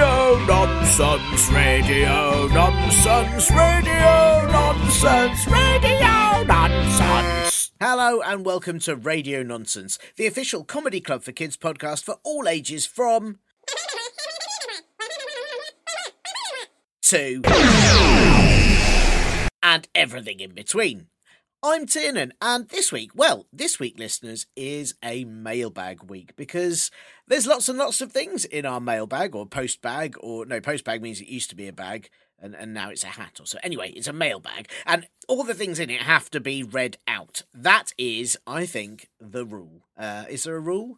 nonsense, radio nonsense, radio nonsense, radio nonsense. Hello and welcome to Radio Nonsense, the official comedy club for kids podcast for all ages from to and everything in between. I'm Tiernan, and this week, well, this week, listeners, is a mailbag week because there's lots and lots of things in our mailbag or post bag, or no, post bag means it used to be a bag and, and now it's a hat or so. Anyway, it's a mailbag, and all the things in it have to be read out. That is, I think, the rule. Uh, is there a rule?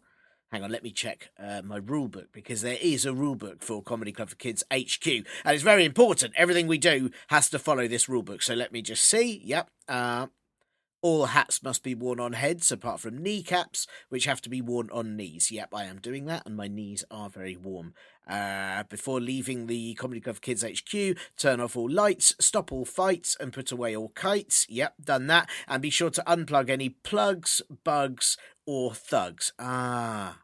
Hang on, let me check uh, my rule book because there is a rule book for Comedy Club for Kids HQ, and it's very important. Everything we do has to follow this rule book. So let me just see. Yep. Uh, all hats must be worn on heads apart from kneecaps, which have to be worn on knees. Yep, I am doing that, and my knees are very warm. Uh, before leaving the Comedy Club Kids HQ, turn off all lights, stop all fights, and put away all kites. Yep, done that. And be sure to unplug any plugs, bugs, or thugs. Ah.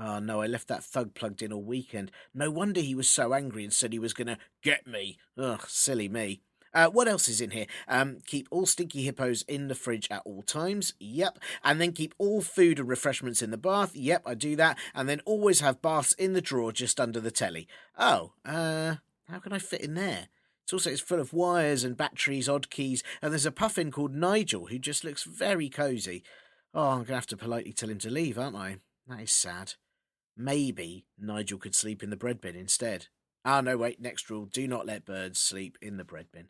Oh no, I left that thug plugged in all weekend. No wonder he was so angry and said he was going to get me. Ugh, silly me. Uh, what else is in here? Um, keep all stinky hippos in the fridge at all times. Yep. And then keep all food and refreshments in the bath. Yep, I do that. And then always have baths in the drawer just under the telly. Oh, uh, how can I fit in there? It's also it's full of wires and batteries, odd keys, and there's a puffin called Nigel who just looks very cosy. Oh, I'm gonna have to politely tell him to leave, aren't I? That is sad. Maybe Nigel could sleep in the bread bin instead. Ah, no, wait, next rule. Do not let birds sleep in the bread bin.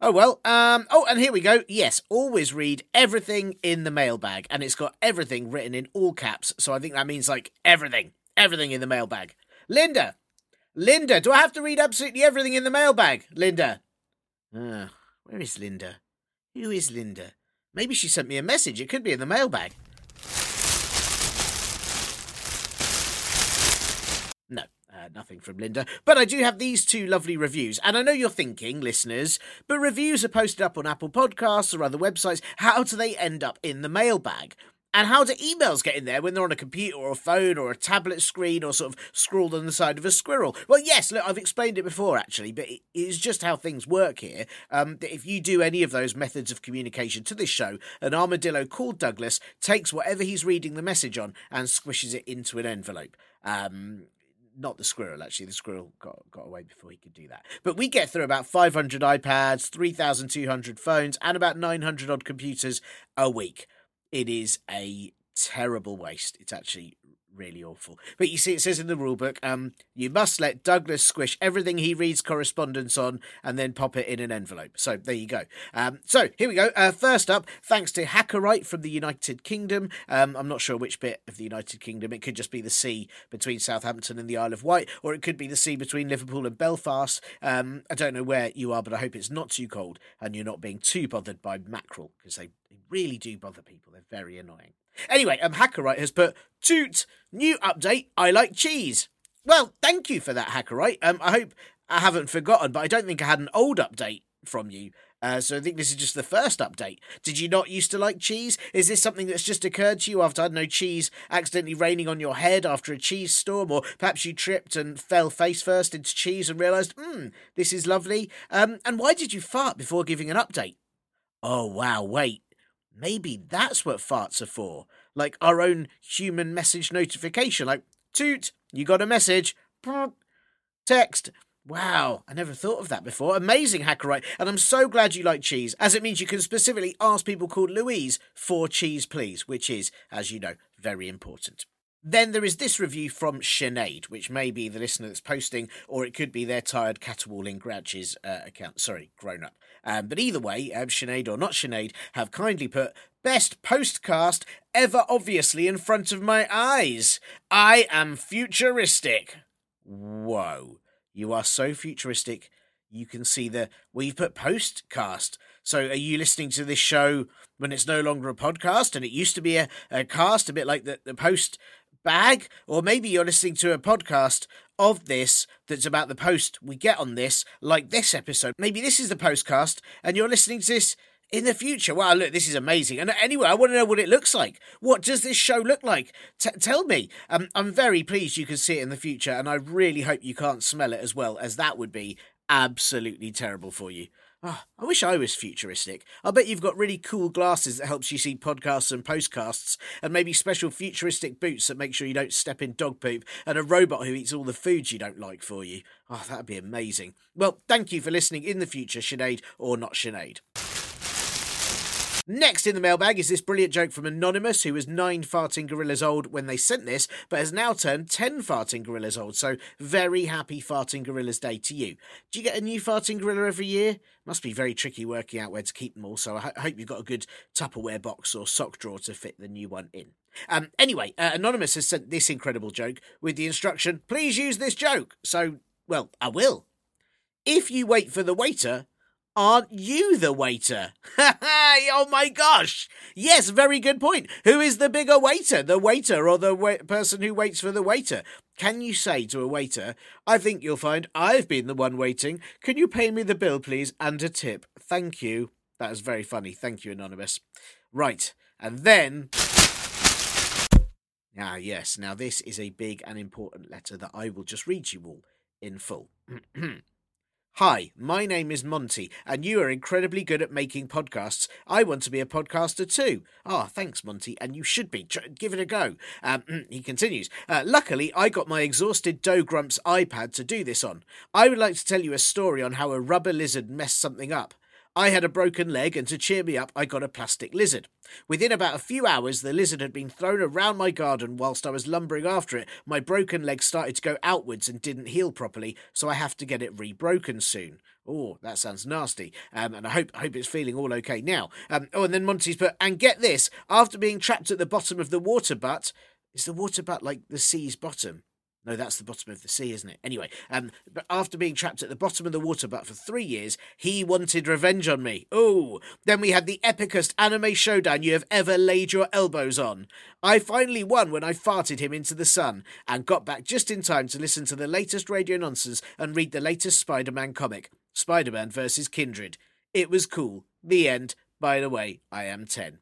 Oh, well. Um. Oh, and here we go. Yes, always read everything in the mailbag. And it's got everything written in all caps. So I think that means like everything. Everything in the mailbag. Linda. Linda, do I have to read absolutely everything in the mailbag? Linda. Ah, where is Linda? Who is Linda? Maybe she sent me a message. It could be in the mailbag. No, uh, nothing from Linda. But I do have these two lovely reviews. And I know you're thinking, listeners, but reviews are posted up on Apple Podcasts or other websites. How do they end up in the mailbag? And how do emails get in there when they're on a computer or a phone or a tablet screen or sort of scrawled on the side of a squirrel? Well, yes, look, I've explained it before actually, but it is just how things work here. Um, that if you do any of those methods of communication to this show, an armadillo called Douglas takes whatever he's reading the message on and squishes it into an envelope. Um, not the squirrel actually. The squirrel got got away before he could do that. But we get through about 500 ipads 3200 phones and about 900 odd computers a week. It is a terrible waste. It's actually really awful. But you see it says in the rule book um you must let douglas squish everything he reads correspondence on and then pop it in an envelope. So there you go. Um so here we go. Uh, first up thanks to hackerite from the united kingdom. Um i'm not sure which bit of the united kingdom. It could just be the sea between southampton and the isle of wight or it could be the sea between liverpool and belfast. Um i don't know where you are but i hope it's not too cold and you're not being too bothered by mackerel because they, they really do bother people. They're very annoying. Anyway, um, Hackerite has put toot new update. I like cheese. Well, thank you for that, Hackerite. Um, I hope I haven't forgotten, but I don't think I had an old update from you. Uh, so I think this is just the first update. Did you not used to like cheese? Is this something that's just occurred to you after, I don't cheese accidentally raining on your head after a cheese storm? Or perhaps you tripped and fell face first into cheese and realised, hmm, this is lovely. Um, and why did you fart before giving an update? Oh, wow, wait. Maybe that's what farts are for. Like our own human message notification. Like, toot, you got a message. Text, Wow, I never thought of that before. Amazing, Hackerite. And I'm so glad you like cheese, as it means you can specifically ask people called Louise for cheese, please, which is, as you know, very important. Then there is this review from Sinead, which may be the listener that's posting, or it could be their tired caterwauling grouches uh, account. Sorry, grown up. Um, but either way, um, Sinead or not Sinead have kindly put best postcast ever obviously in front of my eyes. I am futuristic. Whoa. You are so futuristic. You can see the we've put postcast. So are you listening to this show when it's no longer a podcast and it used to be a, a cast, a bit like the, the post bag? Or maybe you're listening to a podcast of this that's about the post we get on this, like this episode. Maybe this is the postcast and you're listening to this in the future. Wow, look, this is amazing. And anyway, I want to know what it looks like. What does this show look like? T- tell me. Um, I'm very pleased you can see it in the future, and I really hope you can't smell it as well, as that would be absolutely terrible for you. Oh, I wish I was futuristic. I bet you've got really cool glasses that helps you see podcasts and postcasts, and maybe special futuristic boots that make sure you don't step in dog poop, and a robot who eats all the foods you don't like for you. Oh, that'd be amazing. Well, thank you for listening in the future, Sinead or not Sinead. Next in the mailbag is this brilliant joke from Anonymous, who was nine farting gorillas old when they sent this, but has now turned 10 farting gorillas old. So, very happy Farting Gorillas Day to you. Do you get a new farting gorilla every year? Must be very tricky working out where to keep them all, so I ho- hope you've got a good Tupperware box or sock drawer to fit the new one in. Um, anyway, uh, Anonymous has sent this incredible joke with the instruction please use this joke. So, well, I will. If you wait for the waiter, Aren't you the waiter? oh my gosh! Yes, very good point. Who is the bigger waiter, the waiter or the person who waits for the waiter? Can you say to a waiter, I think you'll find I've been the one waiting. Can you pay me the bill, please, and a tip? Thank you. That is very funny. Thank you, Anonymous. Right, and then. Ah, yes, now this is a big and important letter that I will just read you all in full. Hi, my name is Monty, and you are incredibly good at making podcasts. I want to be a podcaster too. Ah, oh, thanks, Monty, and you should be. Give it a go. Um, he continues. Uh, luckily, I got my exhausted Dough Grumps iPad to do this on. I would like to tell you a story on how a rubber lizard messed something up. I had a broken leg, and to cheer me up, I got a plastic lizard. Within about a few hours, the lizard had been thrown around my garden whilst I was lumbering after it. My broken leg started to go outwards and didn't heal properly, so I have to get it rebroken soon. Oh, that sounds nasty. Um, and I hope hope it's feeling all okay now. Um, oh, and then Monty's put, and get this, after being trapped at the bottom of the water butt, is the water butt like the sea's bottom? No, that's the bottom of the sea, isn't it? Anyway, um, but after being trapped at the bottom of the water butt for three years, he wanted revenge on me. Oh, then we had the epicest anime showdown you have ever laid your elbows on. I finally won when I farted him into the sun and got back just in time to listen to the latest radio nonsense and read the latest Spider Man comic Spider Man versus Kindred. It was cool. The end. By the way, I am 10.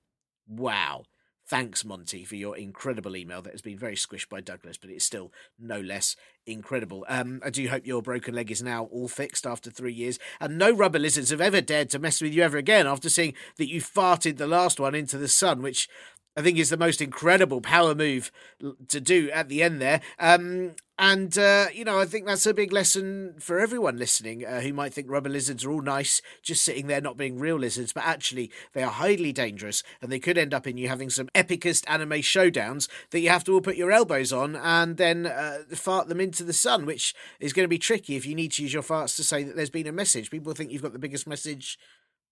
Wow. Thanks, Monty, for your incredible email that has been very squished by Douglas, but it's still no less incredible. Um, I do hope your broken leg is now all fixed after three years, and no rubber lizards have ever dared to mess with you ever again after seeing that you farted the last one into the sun, which I think is the most incredible power move to do at the end there. Um, and, uh, you know, I think that's a big lesson for everyone listening uh, who might think rubber lizards are all nice, just sitting there not being real lizards, but actually they are highly dangerous and they could end up in you having some epicest anime showdowns that you have to all put your elbows on and then uh, fart them into the sun, which is going to be tricky if you need to use your farts to say that there's been a message. People think you've got the biggest message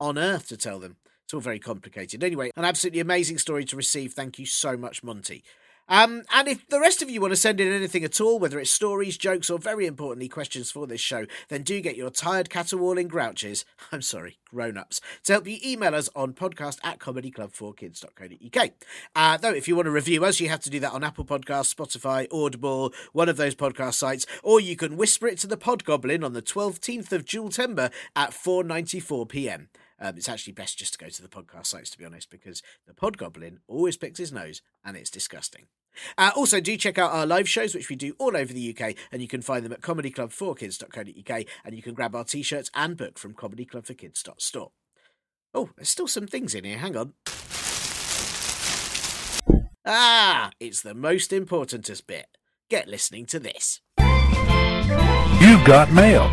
on earth to tell them. It's all very complicated. Anyway, an absolutely amazing story to receive. Thank you so much, Monty. Um, and if the rest of you want to send in anything at all, whether it's stories, jokes, or very importantly, questions for this show, then do get your tired caterwauling grouches, I'm sorry, grown ups, to help you email us on podcast at comedyclub4kids.co.uk. Uh, though, if you want to review us, you have to do that on Apple Podcasts, Spotify, Audible, one of those podcast sites, or you can whisper it to the Podgoblin on the 12th of Jultember at 4.94 pm. Um, it's actually best just to go to the podcast sites, to be honest, because the Podgoblin always picks his nose and it's disgusting. Uh, also, do check out our live shows, which we do all over the UK, and you can find them at comedyclub4kids.co.uk, and you can grab our t shirts and book from comedyclubforkids.store. Oh, there's still some things in here. Hang on. Ah, it's the most importantest bit. Get listening to this. You you've got mail.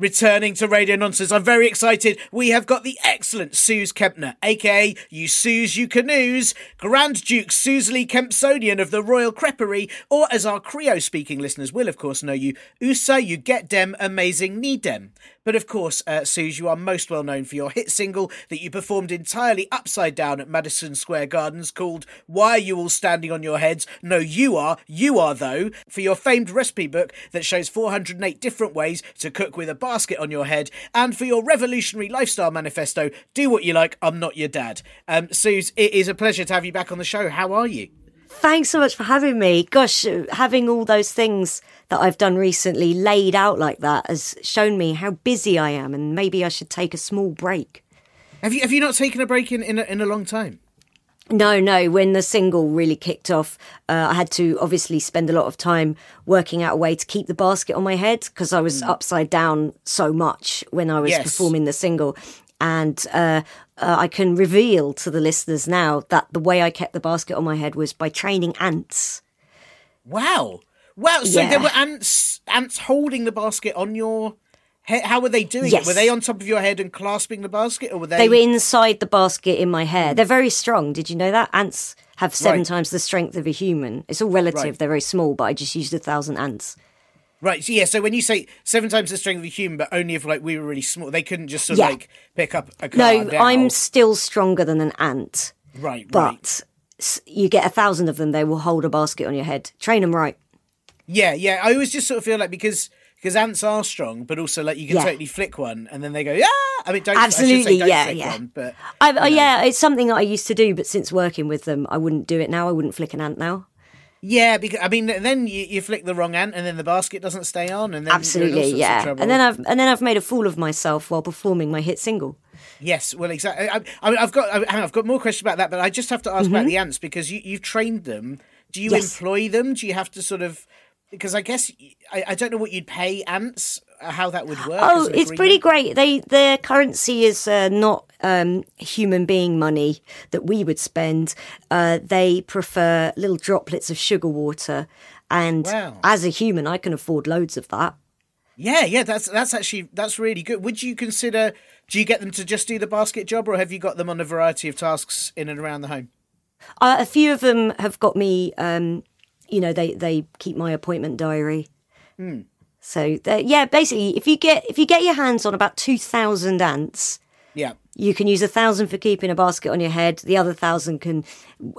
Returning to Radio Nonsense, I'm very excited. We have got the excellent Suze Kempner, aka You Suze You Canoes, Grand Duke Susley Kempsonian of the Royal Creperie, or as our Creole speaking listeners will, of course, know you, Usa You Get Dem Amazing Need Dem. But of course, uh, Suze, you are most well known for your hit single that you performed entirely upside down at Madison Square Gardens called Why Are You All Standing on Your Heads? No, you are. You are, though. For your famed recipe book that shows 408 different ways to cook with a basket on your head. And for your revolutionary lifestyle manifesto, Do What You Like, I'm Not Your Dad. Um, Suze, it is a pleasure to have you back on the show. How are you? Thanks so much for having me. Gosh, having all those things that I've done recently laid out like that has shown me how busy I am, and maybe I should take a small break. Have you have you not taken a break in in a, in a long time? No, no. When the single really kicked off, uh, I had to obviously spend a lot of time working out a way to keep the basket on my head because I was upside down so much when I was Yes. performing the single. And uh, uh, I can reveal to the listeners now that the way I kept the basket on my head was by training ants. Wow. Wow. So Yeah. there were ants ants holding the basket on your head. How were they doing it? Were they on top of your head and clasping the basket, or were they? They were inside the basket in my hair. They're very strong. Did you know that? Ants have seven Right. times the strength of a human. It's all relative. Right. They're very small, but I just used a thousand ants. Right. So yeah. So when you say seven times the strength of a human, but only if like we were really small, they couldn't just sort Yeah. of like pick up a car. No. I'm still stronger than an ant, right. right. but s you get a thousand of them, they will hold a basket on your head. Train them right. Yeah. Yeah. I always just sort of feel like because. Because ants are strong, but also like you can Yeah. totally flick one, and then they go, yeah. I mean, don't I Absolutely, say don't yeah, flick yeah. One, but I, uh, yeah, it's something that I used to do, but since working with them, I wouldn't do it now. I wouldn't flick an ant now. yeah, because I mean, then you, you flick the wrong ant, and then the basket doesn't stay on, and then Absolutely, yeah. And then I've and then I've made a fool of myself while performing my hit single. Yes, well, exactly. I, I mean, I've got, I, hang on, I've got more questions about that, but I just have to ask about the ants because you, you've trained them. Do you Mm-hmm. Yes. employ them? Do you have to sort of? Because I guess I, I don't know what you'd pay ants, uh, how that would work. Oh, it's pretty great. They their currency is uh, not um, human being money that we would spend. Uh, they prefer little droplets of sugar water, and Wow. as a human, I can afford loads of that. Yeah, yeah, that's that's actually that's really good. Would you consider? Do you get them to just do the basket job, or have you got them on a variety of tasks in and around the home? Uh, a few of them have got me. Um, you know, they they keep my appointment diary. Hmm. So yeah, basically, if you get if you get your hands on about two thousand ants, Yeah, you can use a thousand for keeping a basket on your head. The other thousand can,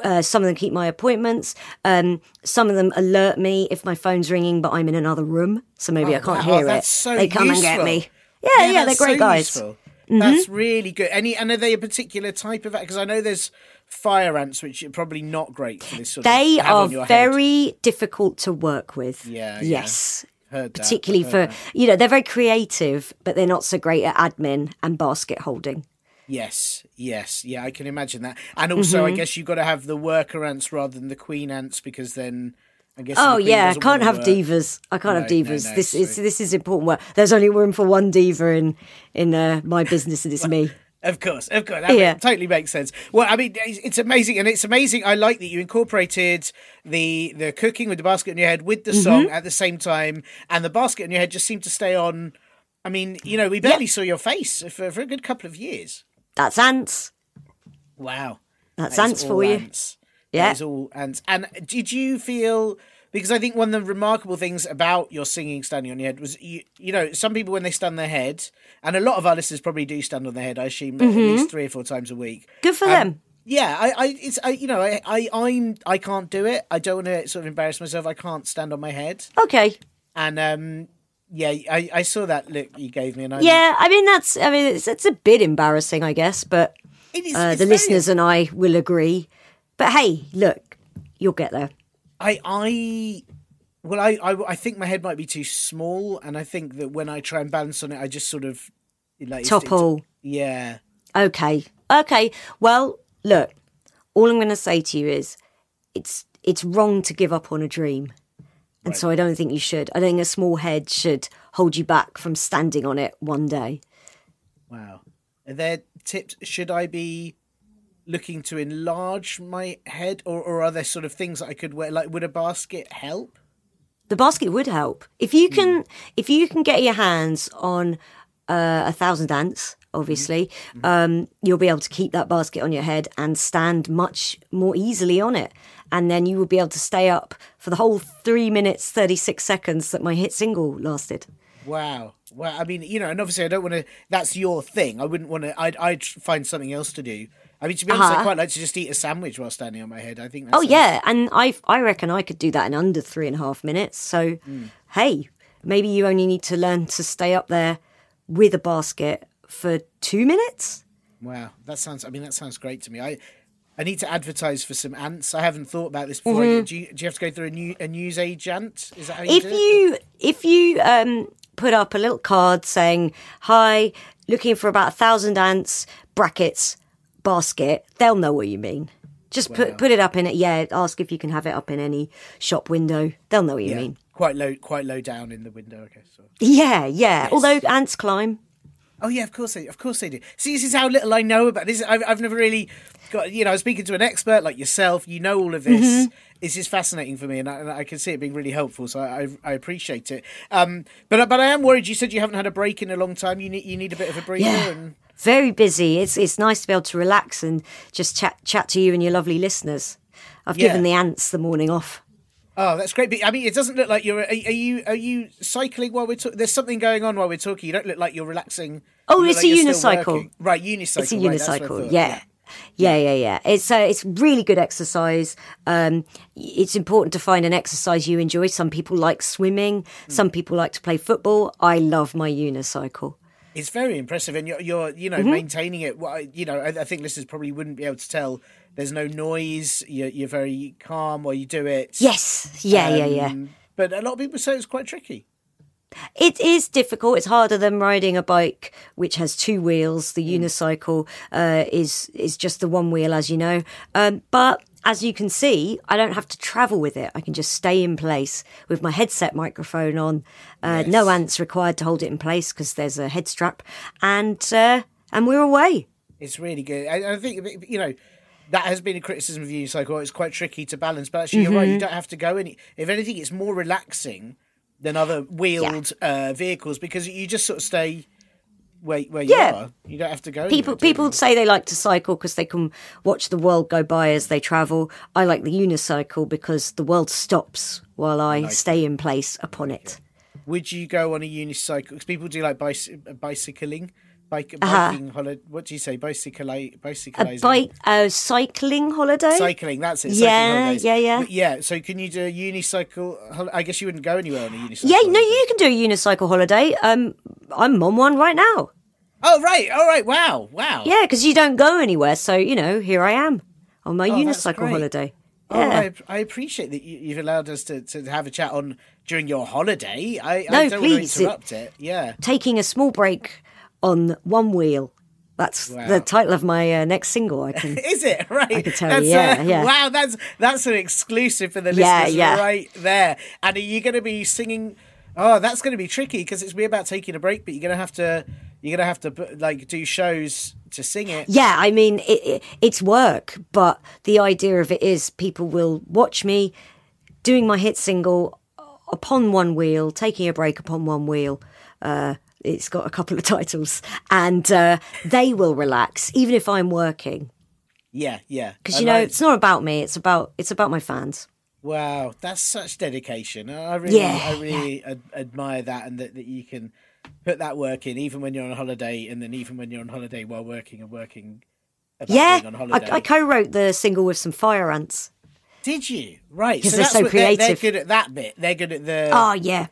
uh, some of them keep my appointments. Um, some of them alert me if my phone's ringing, but I'm in another room, so maybe I can't wow, hear that's it. so they come and get me. Yeah, yeah, they're great so guys. useful. Mm-hmm. That's really good. Any and are they a particular type of ants? because I know there's fire ants, which are probably not great for this sort They of. are your head. very difficult to work with. Yeah, yeah. Yes. Heard that, Particularly for, that. you know, they're very creative, but they're not so great at admin and basket holding. Yes, yes, yeah, I can imagine that. And also, Mm-hmm. I guess you've got to have the worker ants rather than the queen ants because then I guess. Oh yeah, I can't have divas. I can't have No, no, divas. no, this is this is important work. There's only room for one diva in in uh, my business, and it's me. Of course, of course, that Yeah. totally makes sense. Well, I mean, it's amazing, and it's amazing. I like that you incorporated the the cooking with the basket in your head with the song Mm-hmm. at the same time, and the basket in your head just seemed to stay on. I mean, you know, we barely saw your face for, for a good couple of years. That's ants. Wow, That's That is ants for you. Yeah. That is all ants. And did you feel? Because I think one of the remarkable things about your singing standing on your head was, you, you know, some people when they stand their head, and a lot of our listeners probably do stand on their head. I assume at least three or four times a week. Mm-hmm. Good for Um, them. Yeah, I, I, it's, I, you know, I, I, I'm, I can't do it. I don't want to sort of embarrass myself. I can't stand on my head, Okay. and um, yeah, I, I saw that look you gave me, and I, Yeah, I mean that's. I mean it's, it's a bit embarrassing, I guess, but it is, uh, the very- listeners and I will agree. But hey, look, you'll get there. I, I, well, I, I, I think my head might be too small, and I think that when I try and balance on it, I just sort of like it's- it's- Topple. yeah, Okay. Okay. Well, look, all I'm going to say to you is it's it's wrong to give up on a dream. And so I don't think you should. I think a small head should hold you back from standing on it one day. wow. Are there tips? Should I be looking to enlarge my head, or, or are there sort of things that I could wear? Like, would a basket help? the basket would help if you can if you can get your hands on uh, a thousand ants. Obviously, um, you'll be able to keep that basket on your head and stand much more easily on it. And then you will be able to stay up for the whole three minutes, 36 seconds that my hit single lasted. Wow. Well, I mean, you know, and obviously, I don't want to. That's your thing. I wouldn't want to. I'd, I'd find something else to do. I mean, to be honest, I Uh-huh. quite like to just eat a sandwich while standing on my head. I think. Oh sounds- yeah, and I I reckon I could do that in under three and a half minutes. So hey, maybe you only need to learn to stay up there with a basket for two minutes. Wow, that sounds. I mean, that sounds great to me. I. I need to advertise for some ants. I haven't thought about this before. Mm-hmm. Do, you, do you have to go through a new a news agent? Is that how you If do it? you if you um put up a little card saying hi, looking for about a thousand ants brackets basket, they'll know what you mean. Just put put it up in it. Yeah, ask if you can have it up in any shop window. They'll know what you Yeah, mean. quite low, quite low down in the window. Okay, so. Yeah, yeah. Although ants climb. Oh yeah, of course they, of course they do. See, this is how little I know about this. I've, I've never really got, you know, I speaking to an expert like yourself. You know all of this. Mm-hmm. This is fascinating for me, and I, and I can see it being really helpful. So I, I, I appreciate it. Um, but but I am worried. You said you haven't had a break in a long time. You need you need a bit of a breather. Yeah. And Very busy. It's it's nice to be able to relax and just chat chat to you and your lovely listeners. I've Yeah. given the ants the morning off. oh, that's great. But I mean, it doesn't look like you're. Are, are you are you cycling while we're talking? There's something going on while we're talking. You don't look like you're relaxing. Oh, You it's like a unicycle. Right, unicycle. It's a right, that's what I unicycle. thought, yeah. Yeah, yeah, yeah. It's uh, it's really good exercise. Um, it's important to find an exercise you enjoy. Some people like swimming. Hmm. Some people like to play football. I love my unicycle. It's very impressive, and you're, you're you know, Mm-hmm. maintaining it. You know, I, I think listeners probably wouldn't be able to tell. There's no noise. You're, you're very calm while you do it. Yes. Yeah, yeah, yeah. Um, But a lot of people say it's quite tricky. It is difficult. It's harder than riding a bike which has two wheels. The unicycle uh, is is just the one wheel, as you know. Um, but as you can see, I don't have to travel with it. I can just stay in place with my headset microphone on. Uh, No ants required to hold it in place because there's a head strap, and uh, and we're away. It's really good. I, I think you know that has been a criticism of unicycle. It's quite tricky to balance, but actually, you're right. Mm-hmm. You don't have to go any. If anything, it's more relaxing than other wheeled uh, vehicles because you just sort of stay where where you Yeah. are. You don't have to go. People anywhere, people say they like to cycle because they can watch the world go by as they travel. I like the unicycle because the world stops while I stay in place upon it. Would you go on a unicycle? Because people do like bicy- bicycling, bike, Uh-huh. holiday. What do you say? Bicycle, bicycling, Bike, uh, cycling holiday. cycling. That's it. Yeah, yeah, yeah. But yeah. So can you do a unicycle? I guess you wouldn't go anywhere on a unicycle. yeah, no, you can do a unicycle holiday. Um, I'm on one right now. Oh right, all right. Wow, wow. Yeah, because you don't go anywhere, so you know, here I am on my Oh, unicycle holiday. Oh, I, I appreciate that you, you've allowed us to, to have a chat on during your holiday. I, No, I don't please, want to interrupt it. Yeah. Taking a small break on one wheel. That's Wow. the title of my uh, next single. I can. Is it right? I could tell you, yeah, yeah. Wow, that's that's an exclusive for the Yeah, listeners yeah. right there. And are you going to be singing? Oh, that's going to be tricky because it's we're about taking a break, but you're going to have to you're going to have to like do shows to sing it. Yeah, I mean, it, it, it's work, but the idea of it is people will watch me doing my hit single upon one wheel, taking a break upon one wheel. Uh, it's got a couple of titles, and uh, they will relax, even if I'm working, Yeah, yeah. because you know like- it's not about me; it's about it's about my fans. Wow, that's such dedication. I really, Yeah, I really ad- admire that, and that, that you can put that work in, even when you're on holiday, and then even when you're on holiday while working and working. Yeah, I, holiday. I co-wrote the single with some fire ants. Did you? Right, 'Cause so they're that's so what they're, they're creative. good at that bit. They're good at the Oh yeah,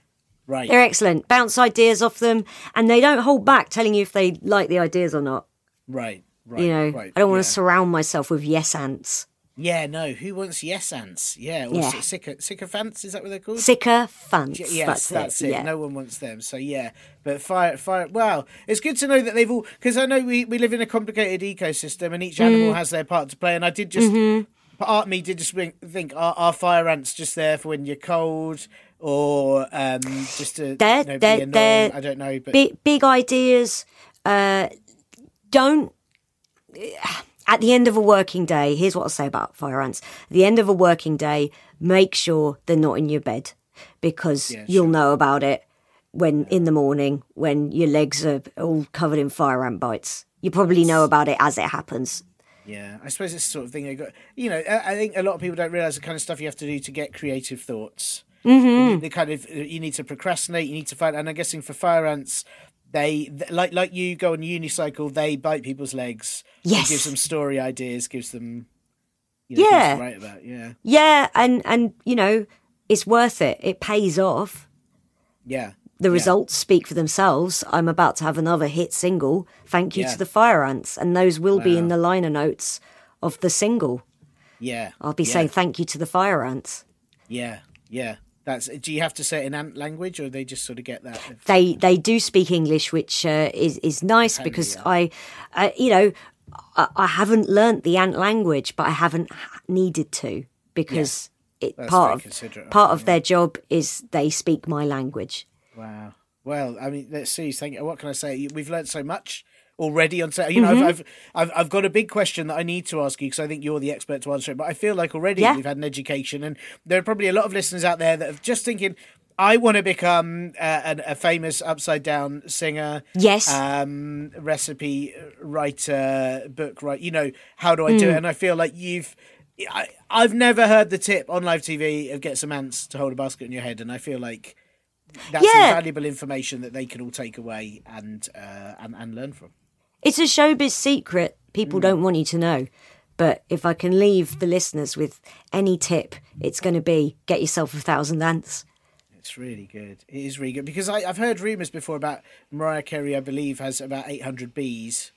right. they're excellent. Bounce ideas off them, and they don't hold back telling you if they like the ideas or not. Right, right. You know, right, I don't want yeah. to surround myself with yes ants. Yeah, no. Who wants yes ants? Yeah, or Yeah. yeah. sycophants. Is that what they're called? Sycophants. yes, that's, that's, it. it. Yeah. No one wants them. So yeah, but fire, fire. Wow, it's good to know that they've all because I know we, we live in a complicated ecosystem and each Mm. animal has their part to play. And I did just Mm-hmm. part of me did just think, think are, are fire ants just there for when you're cold or um just to They're- you know, they're- annoying? they're I don't know, but Big, big ideas. Uh, don't. At the end of a working day, here's what I'll say about fire ants. At the end of a working day, make sure they're not in your bed. because Yeah, you'll sure. know about it when in the morning when your legs are all covered in fire ant bites. You probably know about it as it happens. Yeah, I suppose it's the sort of thing. I got, you know, I I think a lot of people don't realize the kind of stuff you have to do to get creative thoughts. Mm-hmm. The kind of you need to procrastinate. You need to find, and I'm guessing for fire ants, they th- like like you go on unicycle. They bite people's legs. Yes. gives them story ideas. Gives them, you know, Yeah. to write about. Yeah, Yeah, and and you know, it's worth it. It pays off. yeah. The Yeah. results speak for themselves. I'm about to have another hit single. Thank you Yeah. to the Fire Ants, and those will be in the liner notes of the single. Yeah, I'll be yeah. saying thank you to the Fire Ants. Yeah, yeah. That's. Do you have to say it in ant language, or they just sort of get that? They they do speak English, which uh, is is nice Handy, because yeah. I, uh, you know, I, I haven't learnt the ant language, but I haven't needed to because it That's part of part of their job is they speak my language. Wow. Well, I mean, let's see. Thank you. What can I say? We've learned so much already on. Set. You know, I've, I've I've I've got a big question that I need to ask you because I think you're the expert to answer it. But I feel like already Yeah. we've had an education, and there are probably a lot of listeners out there that are just thinking. I want to become uh, an, a famous upside down singer. Yes. Um, recipe writer, book writer. You know, how do I do it? And I feel like you've. I, I've never heard the tip on live TV of get some ants to hold a basket in your head, and I feel like that's Yeah. invaluable information that they can all take away and uh, and, and learn from. It's a showbiz secret people don't want you to know. But if I can leave the listeners with any tip, it's going to be get yourself a thousand ants. It's really good. It is really good because I, I've heard rumours before about Mariah Carey. I believe has about eight hundred bees.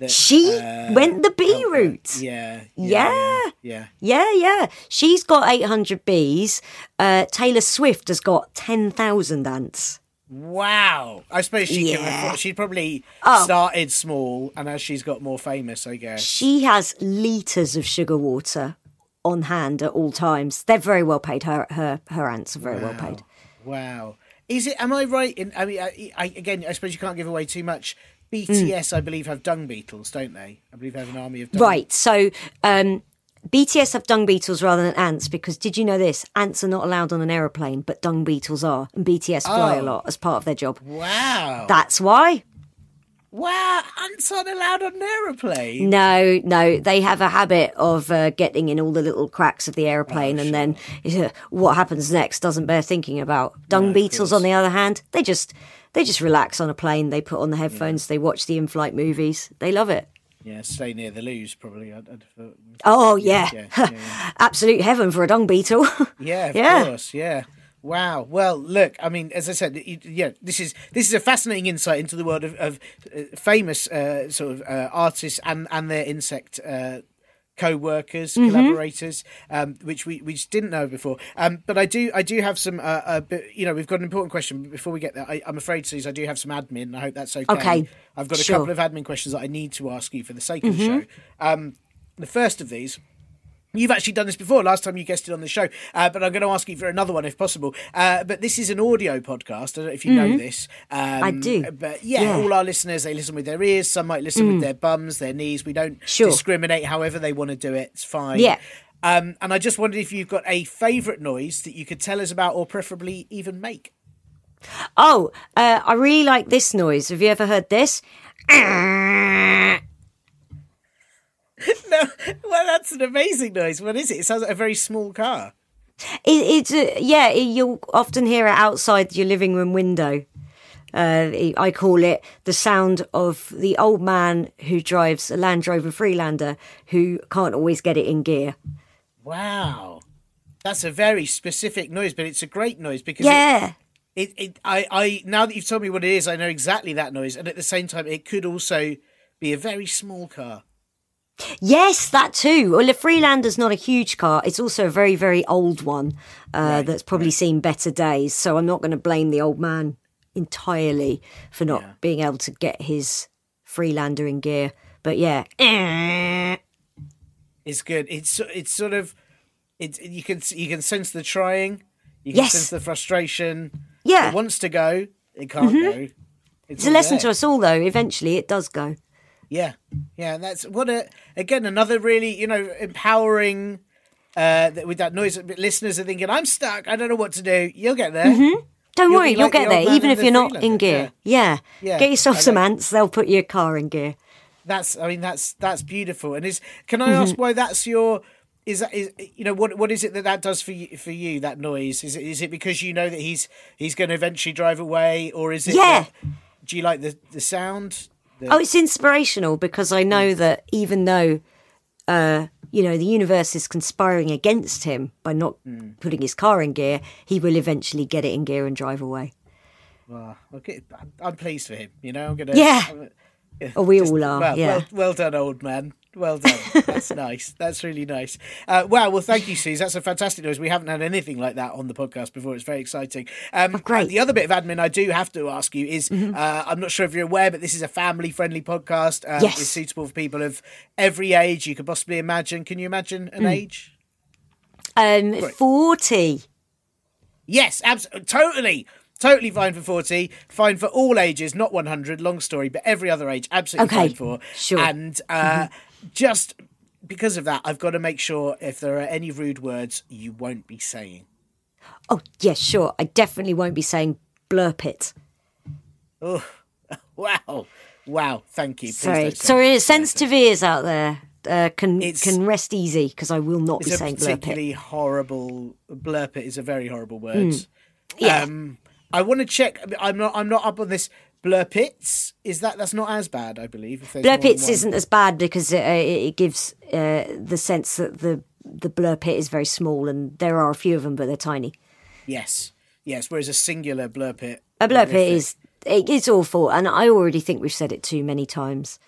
that, She uh, went the bee route. Yeah, Yeah. yeah. Yeah, yeah. She's got 800 bees. Uh, Taylor Swift has got 10,000 ants. Wow. I suppose she Yeah. afford, she probably Oh. started small, and as she's got more famous, I guess. She has litres of sugar water on hand at all times. They're very well paid. Her her her ants are very well paid. Wow. Is it? Am I right? In I mean, I, I, again, I suppose you can't give away too much. BTS, I believe, have dung beetles, don't they? I believe they have an army of dung Right. So um, BTS have dung beetles rather than ants because did you know this? Ants are not allowed on an aeroplane, but dung beetles are, and BTS fly a Oh. lot as part of their job. Wow. That's why. wow. Ants aren't allowed on an aeroplane. No, no, they have a habit of uh, getting in all the little cracks of the aeroplane, and then what happens next doesn't bear thinking about. Dung beetles, on the other hand, they just they just relax on a plane. They put on the headphones, they watch the in-flight movies. They love it. Yeah, stay near the loos, probably. I'd, I'd, uh, Oh yeah, yeah, yeah, yeah. absolute heaven for a dung beetle. Yeah, of Yeah. course. Yeah. Wow. Well, look. I mean, as I said, you- yeah, this is this is a fascinating insight into the world of, of uh, famous uh, sort of uh, artists and and their insect. Co-workers Mm-hmm. collaborators um which we, we just didn't know before um but i do i do have some uh, uh you know we've got an important question but before we get there I, i'm afraid Suze, i do have some admin i hope that's okay Okay. i've got a Sure. Mm-hmm. couple of admin questions that i need to ask you for the sake of the show um the first of these You've actually done this before. Last time you guested on the show, uh, but I'm going to ask you for another one if possible. Uh, but this is an audio podcast. I don't know if you know this. Um, Mm-hmm. I do. But yeah, Yeah. Mm. all our listeners they listen with their ears. Some might listen with their bums, their knees. We don't Sure. discriminate. However they want to do it, it's fine. Yeah. Um, and I just wondered if you've got a favourite noise that you could tell us about, or preferably even make. oh, uh, I really like this noise. Have you ever heard this? no, well, that's an amazing noise. What is it? It sounds like a very small car. It, it's uh, yeah. It, you'll often hear it outside your living room window. Uh, I call it the sound of the old man who drives a Land Rover Freelander who can't always get it in gear. Wow. That's a very specific noise, but it's a great noise because it- Yeah, it, it I, I now that you've told me what it is, I know exactly that noise, and at the same time, it could also be a very small car. Yes, that too. Well, the Freelander's not a huge car; it's also a very, very old one uh, Right, that's probably seen better days. So I'm not going to blame the old man entirely for not Yeah. being able to get his Freelander in gear. But yeah, It's good. It's it's sort of it's you can you can sense the trying, you can Yes. sense the frustration. Yeah. Mm-hmm. it wants to go, it can't go. It's a lesson to us all, though. Eventually, it does go. Yeah, yeah. That's what a again another really you know empowering uh, with that noise. Listeners are thinking, "I'm stuck. I don't know what to do." You'll get there. Don't You'll worry, be you'll like the get there, even if the you're not in gear. Yeah. Yeah. Get yourself some ants, they'll put your car in gear. That's. I mean, that's that's beautiful. And is can Mm-hmm. I ask why that's your? Is that is you know what what is it that that does for you for you that noise is it is it because you know that he's he's going to eventually drive away or is it Yeah. that- do you like the the sound The- Oh, it's inspirational because I know that even though, uh, you know, the universe is conspiring against him by not Mm. putting his car in gear, he will eventually get it in gear and drive away. Well, okay, I'm- I'm pleased for him. You know, I'm gonna. Yeah. I'm- Oh, we just- all are. Well, yeah. well, well done, old man. Well done. That's nice. That's really nice. Uh, wow. Well, thank you, Suze. That's a fantastic noise. We haven't had anything like that on the podcast before. It's very exciting. Um, Oh, great. Mm-hmm. The other bit of admin I do have to ask you is uh, I'm not sure if you're aware, but this is a family friendly podcast. Um, Yes. It's suitable for people of every age you could possibly imagine. Can you imagine Mm. an age? um, Great. 40. Yes, absolutely, totally, totally fine for forty. Fine for all ages, not one hundred. Long story, but every other age, absolutely Okay, fine for. sure. And uh, just because of that, I've got to make sure if there are any rude words, you won't be saying. Oh, yes, sure. I definitely won't be saying blurp it. Oh, wow, wow! Thank you. Please Sorry. Sorry, sensitive ears out there uh, can It's- can rest easy because I will not be saying blurp it. particularly horrible blurp. It is a very horrible word. Yeah. Um, I want to check. I'm not. I'm not up on this. Blurpits is that? That's not as bad, I believe. If there's Blur pits isn't as bad because it, uh, it it gives uh, the sense that the the blur pit is very small and there are a few of them, but they're tiny. Yes, yes. Whereas a singular blur pit. A blur pit is it, it's awful, and I already think we've said it too many times.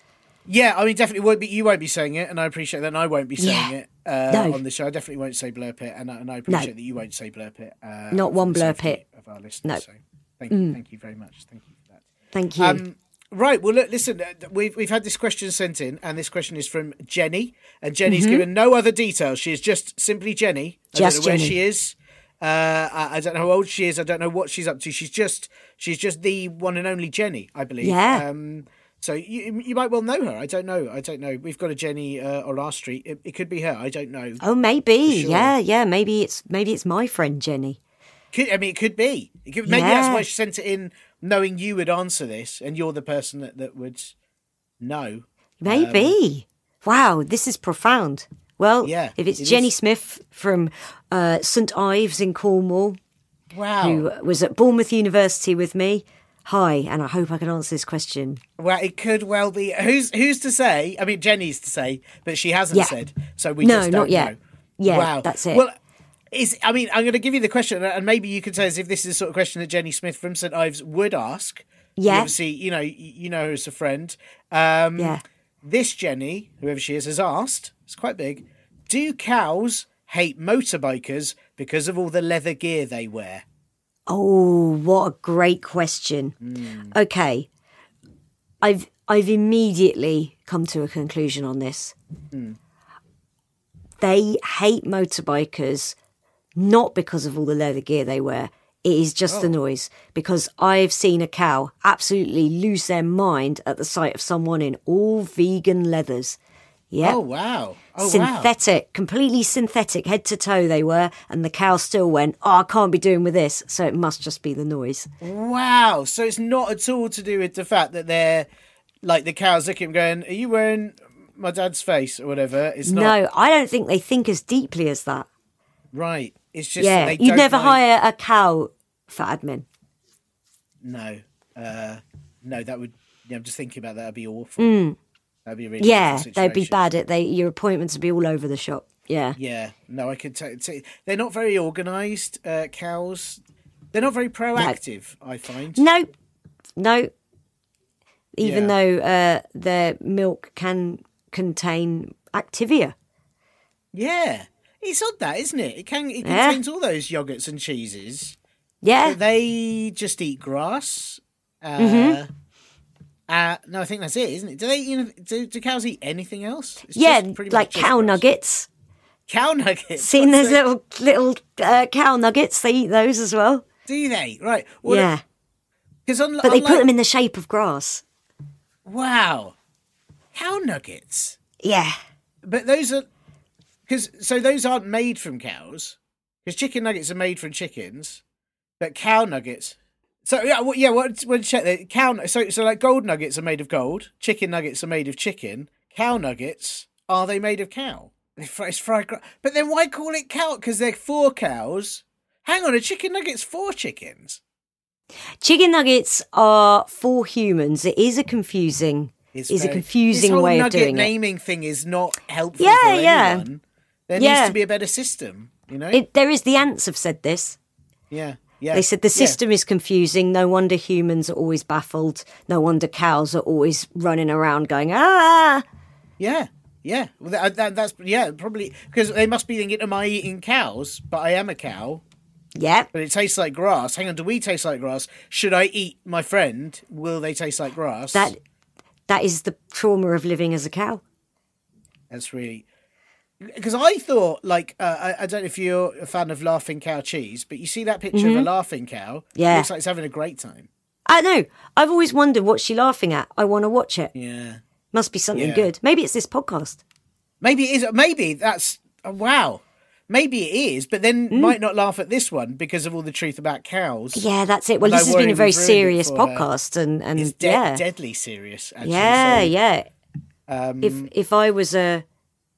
Yeah, I mean, definitely won't be. You won't be saying it, and I appreciate that. And I won't be saying Yeah. it uh, No. on the show. I definitely won't say blur pit, and I, and I appreciate that you won't say blur pit. Uh, Not one blur pit. of our listeners. No. So thank you, thank you very much. Thank you for that. Thank you. Um, right. Well, look, listen. uh, We've we've had this question sent in, and this question is from Jenny, and Jenny's given no other details. She is just simply Jenny. I Mm-hmm. Just don't know where she is. Uh, I, I don't know how old she is. I don't know what she's up to. She's just she's just the one and only Jenny, I believe. Yeah. Um, so you you might well know her. I don't know. I don't know. We've got a Jenny uh, on our street. It, it could be her. I don't know. oh, maybe. sure. Yeah, yeah. Maybe it's maybe it's my friend Jenny. Could, I mean, it could be. It could, maybe that's why she sent it in, knowing you would answer this, and you're the person that, that would know. Maybe. wow, this is profound. Well, Yeah, if it's it Jenny is. Smith from uh, St Ives in Cornwall, Wow. who was at Bournemouth University with me. Hi, and I hope I can answer this question. Well, it could well be. Who's who's to say? I mean, Jenny's to say, but she hasn't Yeah. said, so we No, just not don't yet. know. Yeah, wow, that's it. Well, is I mean, I'm going to give you the question, and maybe you can say as if this is the sort of question that Jenny Smith from St Ives would ask. You Yeah. obviously, you know, you know her as a friend. Um, Yeah. This Jenny, whoever she is, has asked. It's quite big. Do cows hate motorbikers because of all the leather gear they wear? Oh, what a great question. Hmm. Okay. I've I've immediately come to a conclusion on this. Hmm. They hate motorbikers not because of all the leather gear they wear. It is just the oh. noise because I've seen a cow absolutely lose their mind at the sight of someone in all vegan leathers. Yeah. Oh wow! Oh wow! synthetic, completely synthetic, head to toe they were, and the cow still went, Oh, I can't be doing with this, so it must just be the noise. Wow. So it's not at all to do with the fact that they're like the cows looking him going, Are you wearing my dad's face or whatever? It's not No, I don't think they think as deeply as that. right. It's just Yeah, you'd never like- hire a cow for admin. No. Uh no, that would yeah, I'm just thinking about that, that'd be awful. That'd be a really. Yeah, they'd be bad at they. Your appointments would be all over the shop. Yeah, Yeah. No, I could t- t- they're not very organised, uh, cows. They're not very proactive, I find. no, no. Even Yeah. though uh, their milk can contain Activia. Yeah. It's odd that, isn't it? It can it Yeah. contains all those yogurts and cheeses. Yeah, they just eat grass. Uh, Mm-hmm. Uh, no, I think that's it, isn't it? Do they? Do, do cows eat anything else? It's yeah, just like cow nuggets. Cow nuggets. Seen those that? little little uh, cow nuggets? They eat those as well. Do they? Right. Well, yeah, Because on, but they unlike- put them in the shape of grass. Wow. Cow nuggets. Yeah, But those are because so those aren't made from cows because chicken nuggets are made from chickens, but cow nuggets. So yeah, well, yeah. What? What? Check that. Cow. So so like gold nuggets are made of gold. Chicken nuggets are made of chicken. Cow nuggets are they made of cow? It's fried. But then why call it cow? Because they're four cows. Hang on, a chicken nugget's four chickens. Chicken nuggets are for humans. It is a confusing. It's is very, a confusing way of doing naming it. Naming thing is not helpful. Yeah, yeah. There yeah. needs to be a better system. You know, it, there is. The ants have said this. Yeah. Yeah. They said the system yeah. is confusing. No wonder humans are always baffled. No wonder cows are always running around going ah. Yeah, yeah. Well, that, that, that's yeah, probably because they must be thinking, "Am I eating cows?" But I am a cow. Yeah. But it tastes like grass. Hang on, do we taste like grass? Should I eat my friend? Will they taste like grass? That that is the trauma of living as a cow. That's really because I thought like uh, I, I, don't know if you're a fan of laughing cow cheese, but you see that picture mm-hmm. of a mm-hmm. laughing cow. Yeah, looks like it's having a great time. I know. I've always wondered what she's laughing at. I want to watch it. Yeah, must be something yeah. good. Maybe it's this podcast. Maybe it is. Maybe that's oh, wow. Maybe it is, but then mm. might not laugh at this one because of all the truth about cows. Yeah, that's it. Well, this has been a very serious podcast, her. and and it's de- yeah, deadly serious. Actually, yeah, so, yeah. Um, if if I was a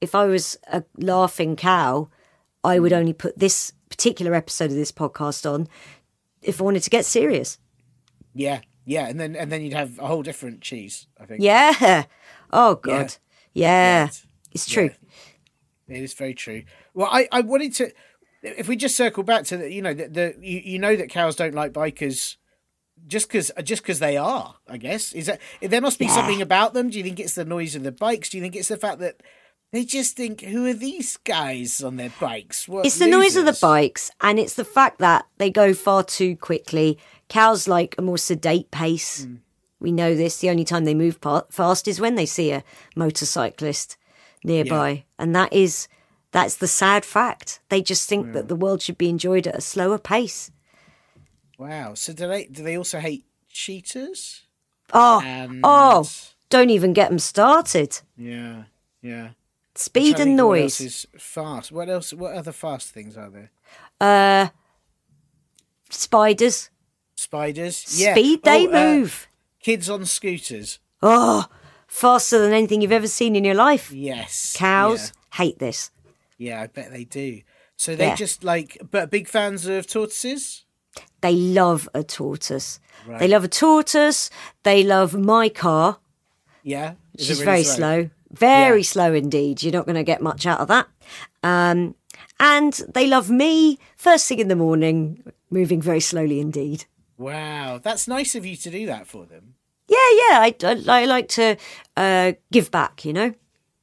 if I was a laughing cow, I would hmm. only put this particular episode of this podcast on if I wanted to get serious. Yeah, yeah, and then and then you'd have a whole different cheese. I think. Yeah. Oh God. Yeah. yeah. It's true. Yeah. It is very true. Well, I, I wanted to, if we just circle back to the, you know, the, the you, you know that cows don't like bikers just because just because they are i guess is that there must be yeah. something about them do you think it's the noise of the bikes do you think it's the fact that they just think who are these guys on their bikes what it's the noise of the bikes and it's the fact that they go far too quickly cows like a more sedate pace mm. we know this the only time they move fast is when they see a motorcyclist nearby yeah. and that is that's the sad fact. They just think yeah. that the world should be enjoyed at a slower pace. Wow. So do they do they also hate cheetahs? Oh, and... oh! Don't even get them started. Yeah, yeah. Speed and noise. What is fast? What else? What other fast things are there? Uh, spiders. Spiders. Yeah. Speed. They oh, uh, move. Kids on scooters. Oh, faster than anything you've ever seen in your life. Yes. Cows hate this. Yeah, I bet they do. So they yeah. just like, but big fans of tortoises. They love a tortoise. Right. They love a tortoise. They love my car. Yeah, Is she's really very slow. Very yeah. slow indeed. You're not going to get much out of that. Um, and they love me first thing in the morning, moving very slowly indeed. Wow, that's nice of you to do that for them. Yeah, yeah. I, I, I like to uh, give back, you know.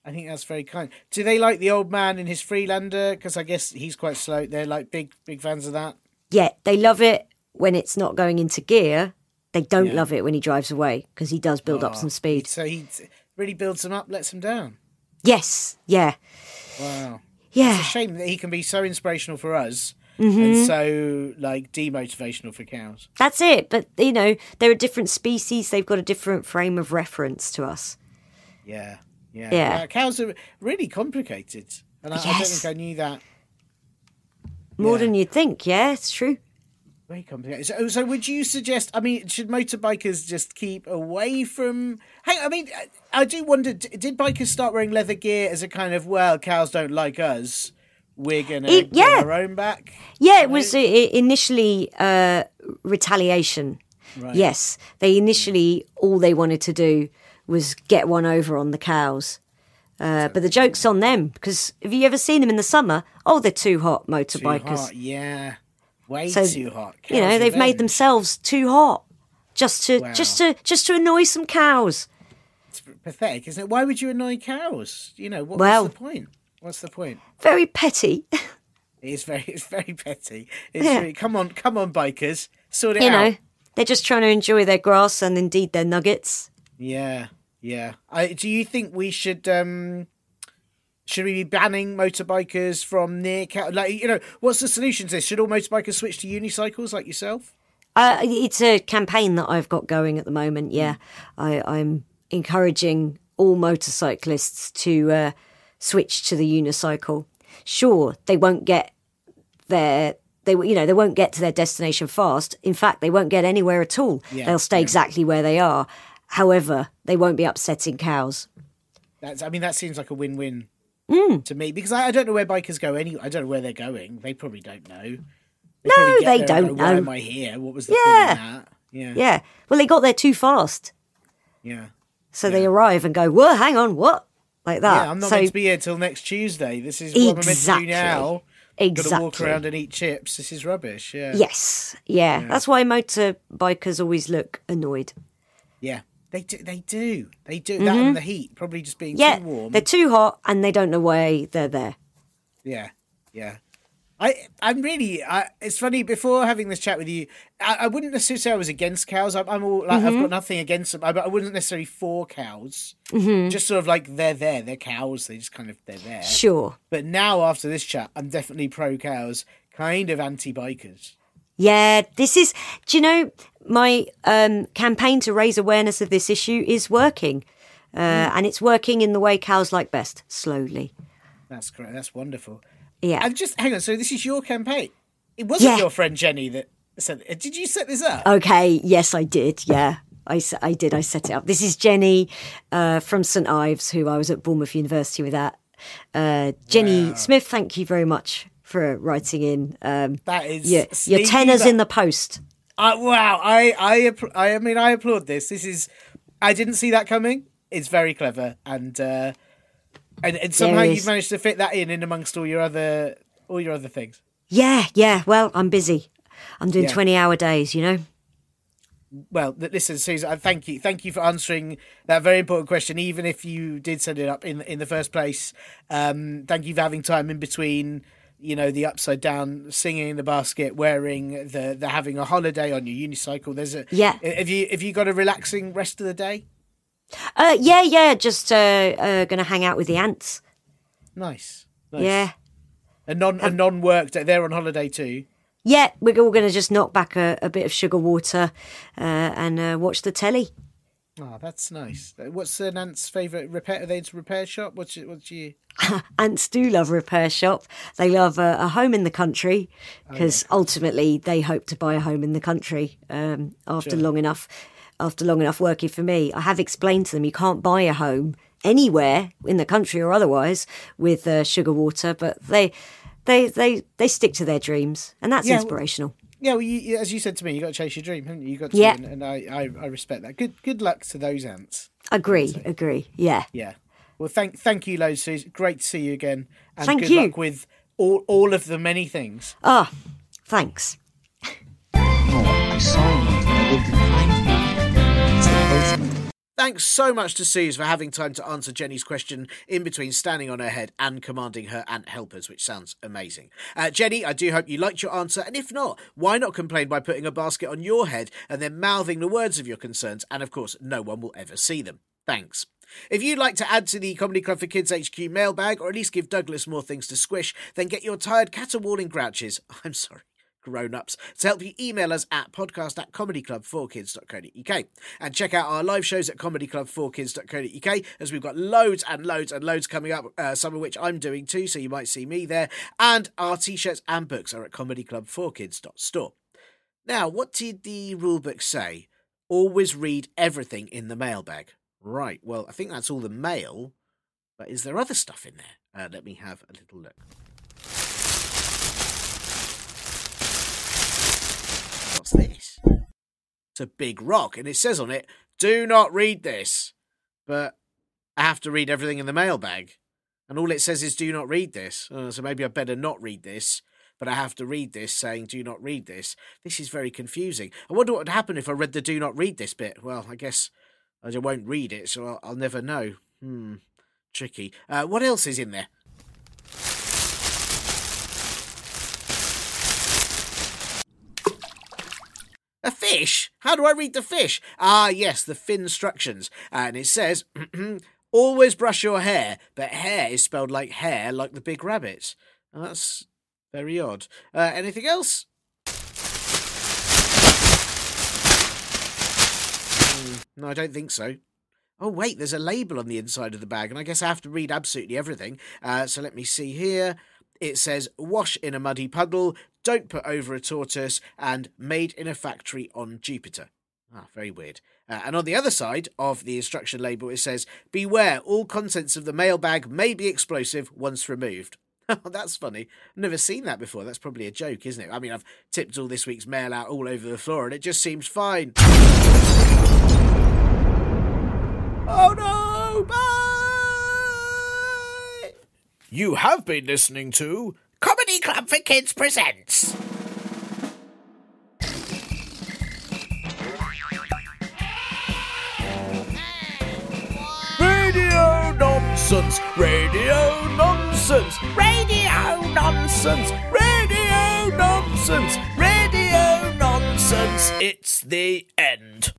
I think that's very kind. Do they like the old man in his Freelander? Because I guess he's quite slow. They're like big, big fans of that. Yeah, they love it when it's not going into gear. They don't yeah. love it when he drives away because he does build oh, up some speed. So he really builds them up, lets them down. Yes. Yeah. Wow. Yeah. It's a shame that he can be so inspirational for us. Mm-hmm. and so like demotivational for cows. That's it. But you know, they're a different species. They've got a different frame of reference to us. Yeah. Yeah. yeah. cows are really complicated. And I, yes. I, don't think I knew that. More yeah. than you'd think, yeah, it's true. Very complicated. So, so, would you suggest? I mean, should motorbikers just keep away from? Hey, I mean, I do wonder. Did bikers start wearing leather gear as a kind of well, cows don't like us, we're gonna it, yeah. get our own back? Yeah, it was initially uh, retaliation. Right. Yes, they initially all they wanted to do was get one over on the cows. Uh, but the joke's on them because have you ever seen them in the summer? Oh, they're too hot, motorbikers. Too hot, yeah, way so, too hot. Cows you know, they've made themselves too hot just to wow. just to just to annoy some cows. Pathetic, isn't it? Why would you annoy cows? You know, what, well, what's the point? What's the point? Very petty. it is very, it's very petty. It's yeah. Really, come on, come on, bikers, sort it you out. You know, they're just trying to enjoy their grass and indeed their nuggets. Yeah, yeah. I, do you think we should um should we be banning motorbikers from near like you know what's the solution to this? Should all motorbikers switch to unicycles like yourself? Uh, it's a campaign that I've got going at the moment. Yeah, I, I'm encouraging all motorcyclists to uh, switch to the unicycle. Sure, they won't get their they you know they won't get to their destination fast. In fact, they won't get anywhere at all. Yeah, They'll stay yeah. exactly where they are. However, they won't be upsetting cows. That's. I mean, that seems like a win-win Mm. to me because I, I don't know where bikers go. Any. I don't know where they're going. They probably don't know. They No, they don't go, Why know. am I here? What was the Yeah. point in that? Yeah. Yeah. Well, they got there too fast, Yeah. So they arrive and go, "Whoa, hang on, what?" Like that. Yeah, I'm not so meant to be here till next Tuesday. This is what I'm meant to Exactly. do now. exactly. Got to walk around and eat chips. This is rubbish. Yeah. Yes, yeah. That's why motorbikers always look annoyed. Yeah. They do. They do. They do. That and the heat, probably just being Mm-hmm. Yeah, too warm. they're too hot and they don't know why they're there. Yeah, yeah. I I'm really. I, it's funny. Before having this chat with you, I, I wouldn't necessarily say I was against cows. I'm, I'm all like I've Mm-hmm. got nothing against them. I, I wasn't necessarily for cows. Mm-hmm. Just sort of like they're there. They're cows. They just kind of they're there. Sure. But now after this chat, I'm definitely pro cows. Kind of anti bikers. Yeah, this is. Do you know my um, campaign to raise awareness of this issue is working, uh, Mm. and it's working in the way cows like best, slowly. That's great. That's wonderful. Yeah. And just hang on. So this is your campaign. It wasn't Yeah. your friend Jenny that said. it. Did you set this up? Okay. Yes, I did. Yeah. I, I did. I set it up. This is Jenny uh, from St Ives, who I was at Bournemouth University with. That uh, Jenny Smith. Thank you very much for writing in. Um, that is your, your tenors but- in the post. Uh, wow, I I I mean I applaud this. This is I didn't see that coming. It's very clever and uh and, and somehow you've managed to fit that in in amongst all your other all your other things. Yeah. Yeah. Well, I'm busy. I'm doing Yeah. 20 hour days, you know? Well, listen, Susan, thank you, thank you for answering that very important question. Even if you did set it up in in the first place, um, thank you for having time in between. You know, the upside down singing in the basket, wearing the the having a holiday on your unicycle. There's a Yeah. Have you have you got a relaxing rest of the day? Uh, yeah, yeah. Just uh, uh, going to hang out with the ants. Nice. nice. Yeah. A non a non work day. They're on holiday too. Yeah, we're all going to just knock back a, a bit of sugar water uh, and uh, watch the telly. Oh, that's nice. What's uh, ant's favourite repair? Are they into repair shop? What's your, what's you? Ants do love a repair shop. They love a, a home in the country because ultimately they hope to buy a home in the country um, after long enough. After long enough working for me, I have explained to them you can't buy a home anywhere in the country or otherwise with uh, sugar water, but they. They, they they stick to their dreams, and that's Yeah, well- inspirational. Yeah, well, you, you- as you said to me, you got to chase your dream, haven't you? You got to, Yeah. and, and I, I, I respect that. Good, good luck to those ants. Agree, agree. Yeah. Yeah. Well, thank, thank you, loads. Suze. Great to see you again, and Thank good you. luck with all, all of the many things. Ah, thanks. Oh, Thanks so much to Suze for having time to answer Jenny's question in between standing on her head and commanding her ant helpers, which sounds amazing. Uh, Jenny, I do hope you liked your answer, and if not, why not complain by putting a basket on your head and then mouthing the words of your concerns, and of course, no one will ever see them. Thanks. If you'd like to add to the Comedy Club for Kids HQ mailbag, or at least give Douglas more things to squish, then get your tired caterwauling grouches. I'm sorry grown ups to help you email us at podcast at comedyclub4kids.co.uk and check out our live shows at comedyclub4kids.co.uk as we've got loads and loads and loads coming up uh, some of which i'm doing too so you might see me there. And our t-shirts and books are at comedyclub4kids.store now what did the rulebook say? Always read everything in the mailbag. Right well i think that's all the mail but is there other stuff in there? Uh, let me have a little look What's this? It's a big rock, and it says on it, "Do not read this." But I have to read everything in the mailbag, and all it says is, "Do not read this." Uh, so maybe I better not read this. But I have to read this saying, "Do not read this." This is very confusing. I wonder what would happen if I read the "Do not read this" bit. Well, I guess I won't read it, so I'll, I'll never know. Hmm, tricky. Uh, what else is in there? Fish? How do I read the fish? Ah, yes, the fin instructions. And it says, always brush your hair, but hair is spelled like hair, like the big rabbit. That's very odd. Uh, anything else? Hmm, no, I don't think so. Oh, wait, there's a label on the inside of the bag, and I guess I have to read absolutely everything. Uh, so let me see here. it says wash in a muddy puddle, don't put over a tortoise, and made in a factory on Jupiter. Ah, very weird. Uh, and on the other side of the instruction label, it says, Beware, all contents of the mailbag may be explosive once removed. That's funny. Never seen that before. That's probably a joke, isn't it? I mean, I've tipped all this week's mail out all over the floor and it just seems fine. Oh no! Bye! You have been listening to Comedy Club for Kids Presents. Radio nonsense, radio nonsense, radio nonsense, radio nonsense, radio nonsense. It's the end.